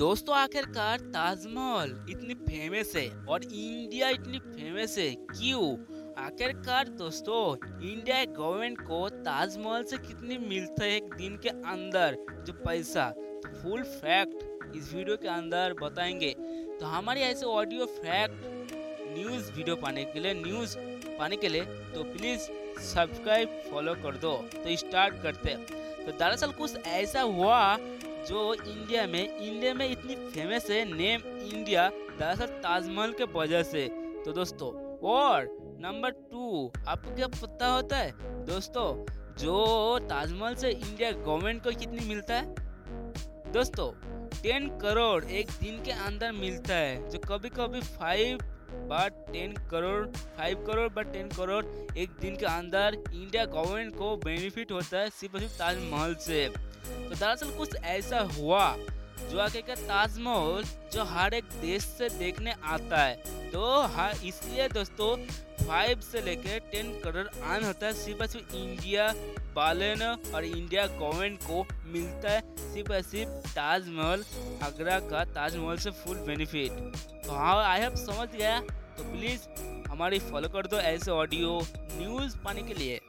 दोस्तों, आखिरकार ताजमहल इतनी फ़ेमस है और इंडिया इतनी फ़ेमस है। क्यों? आखिरकार दोस्तों इंडिया गवर्नमेंट को ताजमहल से कितनी मिलता है एक दिन के अंदर? जो पैसा। तो फुल फैक्ट इस वीडियो के अंदर बताएँगे। तो हमारी ऐसे ऑडियो फैक्ट न्यूज़ वीडियो पाने के लिए न्यूज़ पाने के लिए तो प्लीज़ सब्सक्राइब फॉलो कर दो। तो स्टार्ट करते तो दरअसल कुछ ऐसा हुआ जो इंडिया में इंडिया में इतनी फ़ेमस है नेम इंडिया दरअसल ताजमहल के वजह से। तो दोस्तों, और नंबर टू आपको क्या पता होता है? दोस्तों, जो ताजमहल से इंडिया गवर्नमेंट को कितनी मिलता है? दोस्तों टेन करोड़ एक दिन के अंदर मिलता है, जो कभी कभी five but ten crore five crore but ten crore एक दिन के अंदर इंडिया गवर्नमेंट को बेनिफिट होता है, सिर्फ़ सिर्फ़ ताजमहल से। तो दरअसल कुछ ऐसा हुआ जो आगे का ताजमहल जो हर एक देश से देखने आता है। तो हाँ इसलिए दोस्तों फाइव से लेकर टेन करोड़ आन होता है। सिर्फ़ सिर्फ़ इंडिया वाले और इंडिया गवर्नमेंट को मिलता है सिर्फ़ सिर्फ़ ताजमहल, आगरा का ताजमहल से फुल बेनिफिट तो हाँ आई हैव समझ गया। तो प्लीज़ हमारी फॉलो कर दो ऐसे ऑडियो न्यूज़ पाने के लिए।